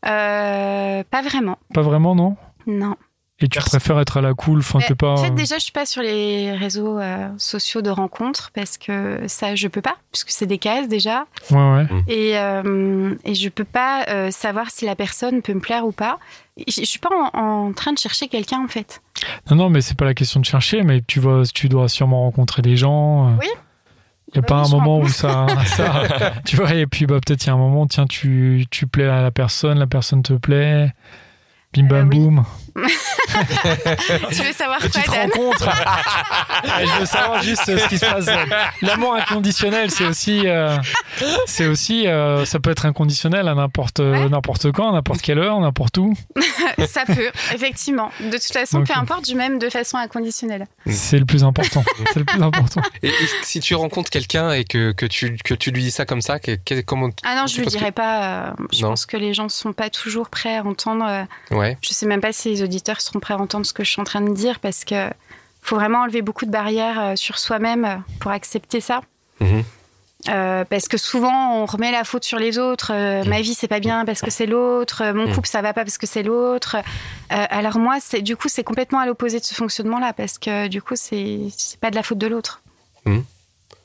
Euh, pas vraiment. pas vraiment, non? Non. Et tu préfères être à la cool, enfin, t'es pas. En fait, déjà, je suis pas sur les réseaux euh, sociaux de rencontres parce que ça, je peux pas, puisque c'est des cases déjà. Ouais, ouais. Et, euh, et je peux pas euh, savoir si la personne peut me plaire ou pas. Je je suis pas en, en train de chercher quelqu'un, en fait. Non, non, mais c'est pas la question de chercher, mais tu vas, tu dois sûrement rencontrer des gens. euh. Oui. Il n'y a pas un moment où ça, *laughs* ça- Tu vois, et puis bah, peut-être il y a un moment, tiens, tu, tu plais à la personne, la personne te plaît. Bim Euh, bam oui. boum. *laughs* tu veux savoir quoi, Petite Dan rencontre. Et *laughs* je veux savoir juste ce qui se passe. L'amour inconditionnel, c'est aussi, euh, c'est aussi, euh, ça peut être inconditionnel à n'importe, Ouais. n'importe quand, à n'importe quelle heure, n'importe où. *laughs* Ça peut, effectivement. De toute façon, peu importe, je m'aime de façon inconditionnelle. C'est le plus important. C'est le plus important. Et, et si tu rencontres quelqu'un et que, que, tu, que tu lui dis ça comme ça, que, que- comment Ah non, je Tu lui que- dirais pas. euh, je Non. pense que les gens sont pas toujours prêts à entendre. euh, Ouais. je sais même pas si les auditeurs seront prêts à entendre ce que je suis en train de dire parce que faut vraiment enlever beaucoup de barrières euh, sur soi-même euh, pour accepter ça. Mhm. Euh, parce que souvent on remet la faute sur les autres. Euh, ma vie c'est pas bien parce que c'est l'autre. Mon Mhm. couple ça va pas parce que c'est l'autre. Euh, alors moi c'est du coup c'est complètement à l'opposé de ce fonctionnement-là parce que du coup c'est c'est pas de la faute de l'autre. Mhm.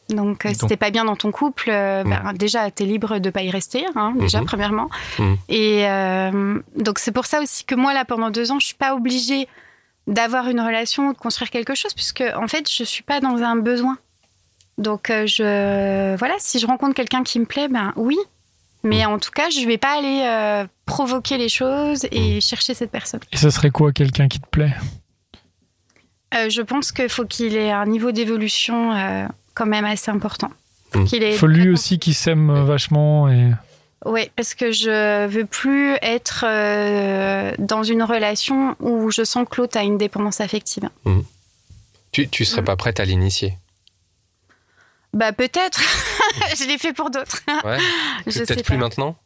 Donc, euh, si Donc- t'es pas bien dans ton couple, euh, ben, déjà, t'es libre de pas y rester, hein, déjà, Mhm. premièrement. Mhm. Et euh, donc, c'est pour ça aussi que moi, là, pendant deux ans, je suis pas obligée d'avoir une relation ou de construire quelque chose, puisque, en fait, je suis pas dans un besoin. Donc, euh, je, voilà, si je rencontre quelqu'un qui me plaît, ben oui. Mais en tout cas, je vais pas aller provoquer les choses et chercher cette personne. Et ça serait quoi quelqu'un qui te plaît? Je pense qu'il faut qu'il ait un niveau d'évolution quand même assez important. Qu'il ait Faut lui aussi qui s'aime euh, vachement et Oui, parce que je veux plus être euh, dans une relation où je sens que l'autre a une dépendance affective. Tu, tu Mm. serais pas prête à l'initier? Bah peut-être. *laughs* je l'ai fait pour d'autres. Ouais. *laughs* Peut-être plus pas. maintenant?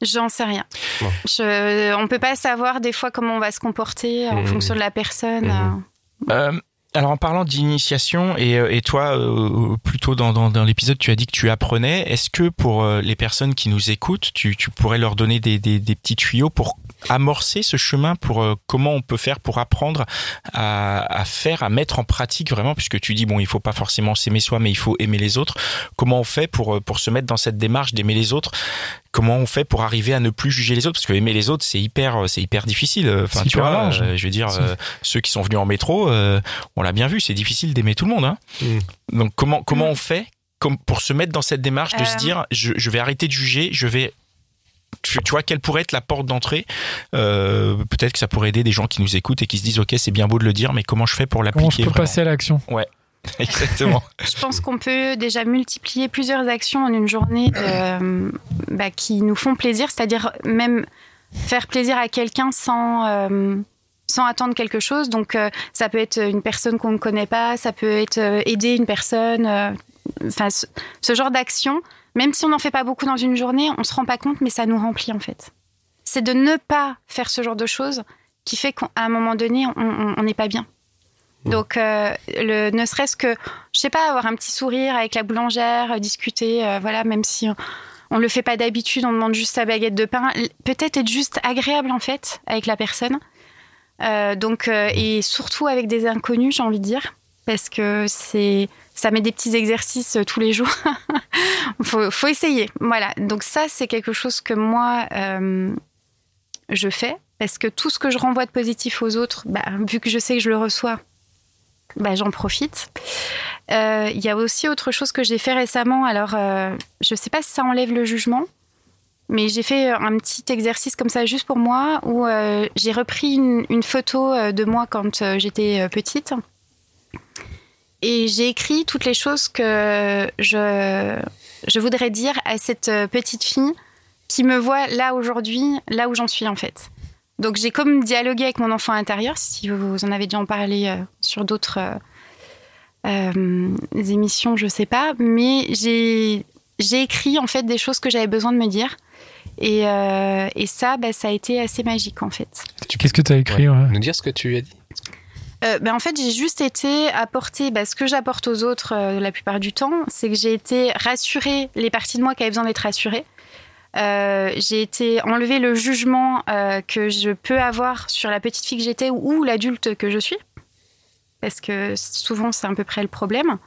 J'en sais rien. Bon. Je, on peut pas savoir des fois comment on va se comporter en Mhm. fonction de la personne. Euh, alors en parlant d'initiation et, euh, toi euh, plutôt dans, l'épisode tu as dit que tu apprenais. Est-ce que pour euh, les personnes qui nous écoutent tu, pourrais leur donner des petits tuyaux pour amorcer ce chemin pour euh, comment on peut faire pour apprendre à, à faire à mettre en pratique vraiment puisque tu dis bon il faut pas forcément s'aimer soi mais il faut aimer les autres comment on fait pour euh, pour se mettre dans cette démarche d'aimer les autres? Comment on fait pour arriver à ne plus juger les autres? Parce que aimer les autres c'est hyper c'est hyper difficile enfin C'est tu vois large. euh, je veux dire euh, ceux qui sont venus en métro euh, on l'a bien vu c'est difficile d'aimer tout le monde hein. Mm. donc comment comment Mm. on fait comme pour se mettre dans cette démarche de se Euh. dire je, je vais arrêter de juger je vais tu, tu vois quelle pourrait être la porte d'entrée euh, peut-être que ça pourrait aider des gens qui nous écoutent et qui se disent ok c'est bien beau de le dire mais comment je fais pour comment l'appliquer je peux vraiment passer à l'action *laughs* exactement Je pense qu'on peut déjà multiplier plusieurs actions en une journée de- bah, qui nous font plaisir, c'est-à-dire même faire plaisir à quelqu'un sans, euh, sans attendre quelque chose. Donc, euh, ça peut être une personne qu'on ne connaît pas, ça peut être euh, aider une personne. Enfin, ce, ce genre d'action, même si on n'en fait pas beaucoup dans une journée, on se rend pas compte, mais ça nous remplit en fait. C'est de ne pas faire ce genre de choses qui fait qu'à un moment donné, on n'est pas bien. Donc, euh, le, ne serait-ce que, je sais pas, avoir un petit sourire avec la boulangère, euh, discuter, euh, voilà, même si on, on le fait pas d'habitude, on demande juste sa baguette de pain, peut-être être juste agréable en fait avec la personne. donc, et surtout avec des inconnus, j'ai envie de dire, parce que c'est, ça met des petits exercices tous les jours. *laughs* faut, faut essayer, voilà. Donc ça, c'est quelque chose que moi je fais parce que tout ce que je renvoie de positif aux autres, bah, vu que je sais que je le reçois, bah, j'en profite. Euh, il y a aussi autre chose que j'ai fait récemment. Alors, euh, je ne sais pas si ça enlève le jugement, mais j'ai fait un petit exercice comme ça juste pour moi où euh, j'ai repris une, photo de moi quand j'étais petite. Et j'ai écrit toutes les choses que je, je voudrais dire à cette petite fille qui me voit là aujourd'hui, là où j'en suis en fait. Donc j'ai comme dialogué avec mon enfant intérieur, si vous en avez déjà en parlé euh, sur d'autres euh, euh, émissions, je sais pas, mais j'ai j'ai écrit en fait des choses que j'avais besoin de me dire. Et, et ça, bah, ça a été assez magique en fait. Qu'est-ce que tu as écrit ouais. Nous dire ce que tu as dit ben, en fait, j'ai juste été apporter bah, ce que j'apporte aux autres la plupart du temps, c'est que j'ai été rassurer les parties de moi qui avaient besoin d'être rassurées. Euh, j'ai été enlever le jugement euh, que je peux avoir sur la petite fille que j'étais ou, l'adulte que je suis, parce que souvent c'est à peu près le problème.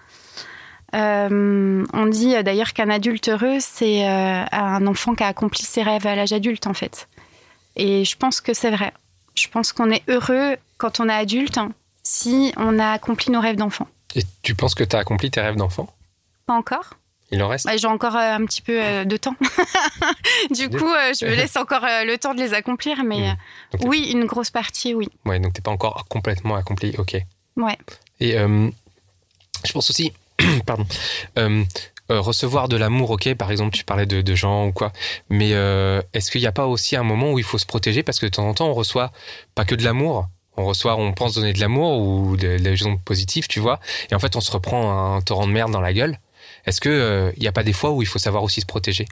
Euh, on dit d'ailleurs qu'un adulte heureux, c'est un enfant qui a accompli ses rêves à l'âge adulte, en fait. Et je pense que c'est vrai. Je pense qu'on est heureux quand on est adulte si on a accompli nos rêves d'enfant. Et tu penses que tu as accompli tes rêves d'enfant? Pas encore. Il en reste? J'ai encore euh, un petit peu euh, de temps. *laughs* du coup, euh, je me laisse encore le temps de les accomplir, mais mmh. oui, une grosse partie, oui. Ouais, donc t'es pas encore complètement accompli, ok. Ouais. Et je pense aussi, *clears throat* pardon, recevoir de l'amour, ok, par exemple, tu parlais de, gens ou quoi, mais est-ce qu'il n'y a pas aussi un moment où il faut se protéger parce que de temps en temps, on reçoit pas que de l'amour, on reçoit, on pense donner de l'amour ou de, gens positifs, tu vois, et en fait, on se reprend un torrent de merde dans la gueule. Est-ce qu'il n'y euh, a pas des fois où il faut savoir aussi se protéger?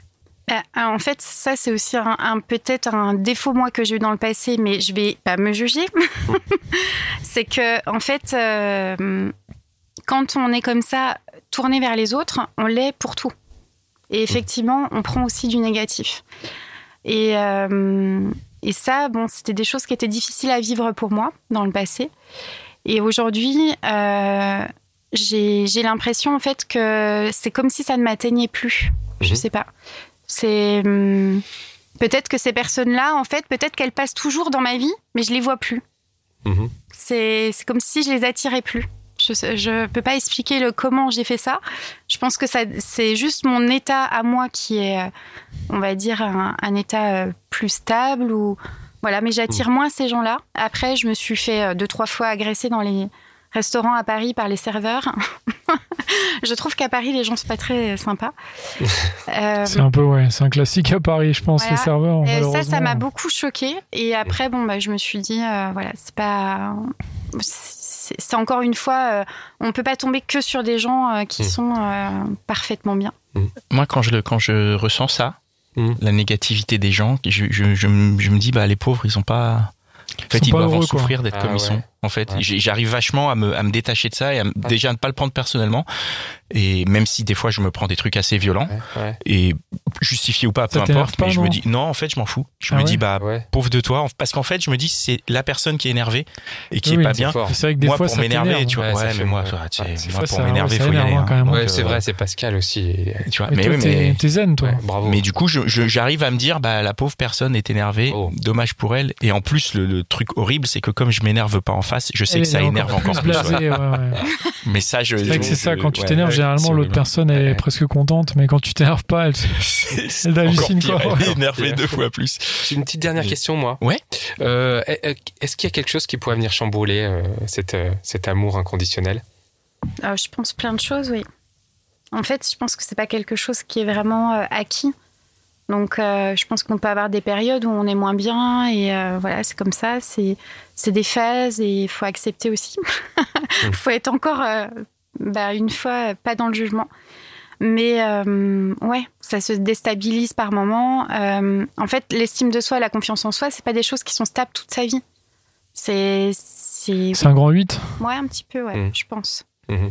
Euh, en fait, ça, c'est aussi un, peut-être un défaut, moi, que j'ai eu dans le passé, mais je vais pas me juger. *laughs* c'est que, en fait, euh, quand on est comme ça, tourné vers les autres, on l'est pour tout. Et effectivement, on prend aussi du négatif. Et, et ça, bon, c'était des choses qui étaient difficiles à vivre pour moi dans le passé. Et aujourd'hui, j'ai l'impression en fait que c'est comme si ça ne m'atteignait plus. Je mhm. sais pas. C'est hum, peut-être que ces personnes-là, en fait, peut-être qu'elles passent toujours dans ma vie, mais je les vois plus. Mhm. C'est comme si je les attirais plus. Je ne peux pas expliquer le comment j'ai fait ça. Je pense que c'est juste mon état à moi qui est, euh, on va dire, un, un état euh, plus stable ou voilà. Mais j'attire mhm. moins ces gens-là. Après, je me suis fait euh, deux trois fois agresser dans les restaurant à Paris par les serveurs. *laughs* je trouve qu'à Paris, les gens sont pas très sympas. *laughs* Euh, c'est un peu, ouais, c'est un classique à Paris, je pense, les serveurs. ça, ça m'a beaucoup choqué. Et après, bon, bah, je me suis dit, euh, voilà, c'est pas. C'est encore une fois, euh, on peut pas tomber que sur des gens qui mm. sont parfaitement bien. Mm. Moi, quand je, quand je ressens ça, mm. la négativité des gens, je, je, je, me dis, bah, les pauvres, ils sont pas. En fait, ils, doivent souffrir d'être comme ah ils sont. En fait, j'arrive vachement à me, à me détacher de ça et à déjà à ne pas le prendre personnellement. Et même si des fois je me prends des trucs assez violents et justifié ou pas, peu importe, mais je me dis non, en fait, je m'en fous. Je me ah dis bah pauvre de toi, parce qu'en fait, je me dis c'est la personne qui est énervée et qui est pas bien. C'est vrai que des moi fois, pour m'énerver, tu vois, ouais, mais moi, moi pour m'énerver, faut y aller. Hein. Ouais, c'est vrai, c'est Pascal aussi. Tu vois, mais mais t'es zen, toi. Bravo. Mais du coup, j'arrive à me dire bah la pauvre personne est énervée, oh. dommage pour elle. Et en plus, le truc horrible, c'est que comme je m'énerve pas en face, je sais que ça énerve encore plus. Mais ça, je. C'est c'est ça. Quand tu t'énerves, généralement, l'autre personne est presque contente, mais quand tu t'énerves pas, elle, elle hallucine quoi. Elle est énervée deux fois plus. J'ai une petite dernière question, moi. Ouais. Euh, est-ce qu'il y a quelque chose qui pourrait venir chambouler euh, cet, euh, cet amour inconditionnel? Je pense plein de choses, oui. En fait, je pense que c'est pas quelque chose qui est vraiment acquis. Donc, euh, je pense qu'on peut avoir des périodes où on est moins bien et euh, voilà, c'est comme ça. C'est c'est des phases et il faut accepter aussi. *laughs* Il faut être encore euh, bah, une fois pas dans le jugement. Mais ouais, ça se déstabilise par moments. en fait, l'estime de soi, la confiance en soi, c'est pas des choses qui sont stables toute sa vie. C'est. C'est. C'est un grand 8. Ouais, un petit peu, ouais, Mm. je pense.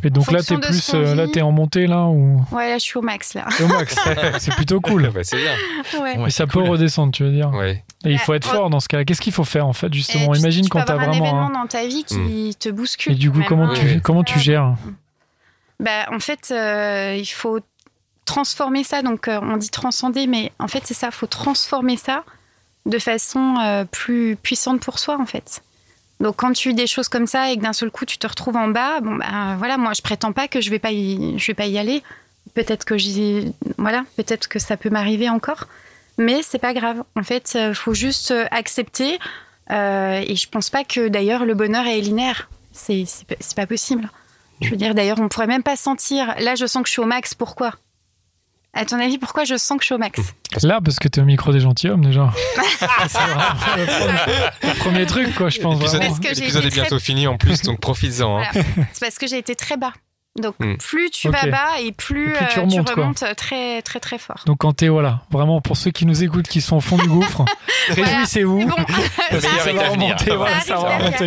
Et donc là, t'es plus, euh, là, t'es en montée là ou? Ouais, là, je suis au max, là. Au max. *laughs* c'est plutôt cool. Bah, c'est bien. Ouais. Mais ça peut redescendre, tu veux dire? Ouais. Et il faut Ouais. être fort dans ce cas-là. Qu'est-ce qu'il faut faire en fait, justement? Et tu- Imagine tu quand peux t'as avoir un vraiment. événement dans ta vie qui te bouscule. Et du coup, même, comment hein. tu, comment tu gères? Bah, en fait, euh, il faut transformer ça. Donc, euh, on dit transcender, mais en fait, c'est ça. Il faut transformer ça de façon euh, plus puissante pour soi, en fait. Donc, quand tu vis des choses comme ça et que d'un seul coup, tu te retrouves en bas, bon, bah, voilà, moi, je prétends pas que je vais pas y, vais pas y aller. Peut-être que voilà, peut-être que ça peut m'arriver encore, mais c'est pas grave. En fait, il faut juste accepter. et je pense pas que d'ailleurs le bonheur est linéaire. C'est pas possible. Je veux dire, d'ailleurs, on pourrait même pas sentir. Là, je sens que je suis au max. Pourquoi? À ton avis, pourquoi je sens que je suis au max? Là, parce que t'es au micro des gentilshommes déjà. *laughs* c'est le premier, le premier truc, quoi, je pense. L'épisode est bientôt fini en plus, donc *laughs* profites-en. hein. Voilà. C'est parce que j'ai été très bas. Donc, Hmm. plus tu vas bas et plus, Et plus tu euh, remontes, remontes très, très, très fort. Donc quand t'es, voilà, vraiment pour ceux qui nous écoutent, qui sont au fond du gouffre, *laughs* réjouissez-vous. Bon, *laughs* Le ça Ça va remonter, voilà, Ça ça va remonter.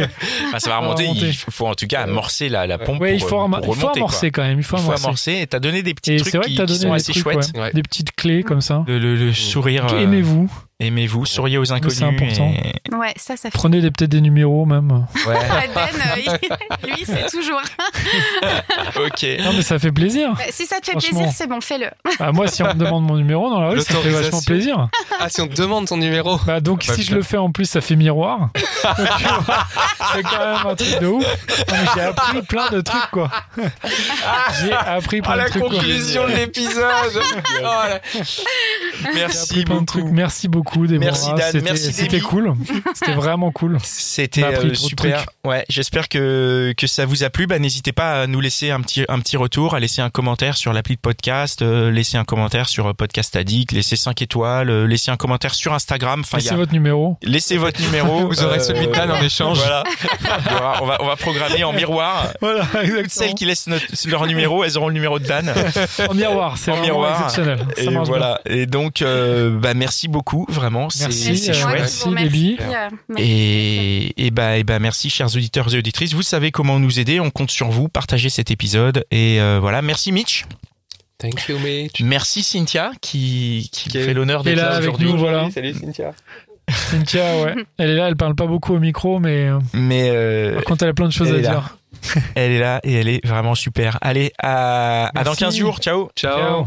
Ça va. Il faut en tout cas amorcer la, la pompe. Ouais, il pour, faut, euh, ama- pour il faut remonter, amorcer quoi. quand même, il faut Il faut amorcer. Et t'as donné des petits Et trucs c'est vrai qui, que t'as qui donné sont des assez trucs, chouettes. ouais, Ouais. des petites clés comme ça. Le, le- le sourire. euh, Aimez-vous, Aimez-vous, souriez aux inconnus. c'est important. et- Ouais, ça, ça fait. prenez peut-être des numéros même. Ouais, *laughs* euh, *laughs* lui, c'est toujours. *laughs* ok. Non mais ça fait plaisir. Bah, si ça te fait plaisir, c'est bon, fais-le. Bah, moi, si on me demande mon numéro dans la rue, ça fait vachement plaisir. Ah, si on te demande ton numéro. Bah, donc, Bah, si je le fais en plus, ça fait miroir. C'est quand même un truc de ouf. J'ai appris plein de trucs, quoi. J'ai appris plein À de la trucs. quoi. conclusion de l'épisode. Oh Merci appris plein de trucs. beaucoup. Merci beaucoup, Déborah. Merci, Dan. C'était- Merci, C'était cool. C'était vraiment cool. C'était euh, super. Ouais, j'espère que que ça vous a plu. Bah, n'hésitez pas à nous laisser un petit un petit retour, à laisser un commentaire sur l'appli de podcast, euh, laisser un commentaire sur euh, Podcast Addict, laisser 5 étoiles, euh, laisser un commentaire sur Instagram. Enfin, Laissez a- votre numéro. laissez votre numéro. *laughs* Vous aurez celui de Dan en échange. Voilà. on, va, on va programmer en miroir. Voilà, exactement. Celles qui laissent notre- leur numéro, elles auront le numéro de Dan. En miroir, c'est exceptionnel. Ça Et voilà. Et donc, bah, merci beaucoup, vraiment. C'est Merci, c'est euh, chouette. merci, Déby. euh, merci. Et, et bah, et bah, merci, chers auditeurs et auditrices. Vous savez comment nous aider. On compte sur vous. Partagez cet épisode. Et euh, voilà. Merci, Mitch. Thank you, Mitch. Merci, Cynthia, qui, qui Qui fait l'honneur d'être là aujourd'hui. nous, voilà. Salut, Cynthia. *laughs* Cynthia, ouais. *laughs* Elle est là, elle parle pas beaucoup au micro, mais euh, Mais euh, par contre, elle a plein de choses à dire. elle est là et elle est vraiment super. Allez, à, à dans Merci. 15 jours. Ciao. Ciao.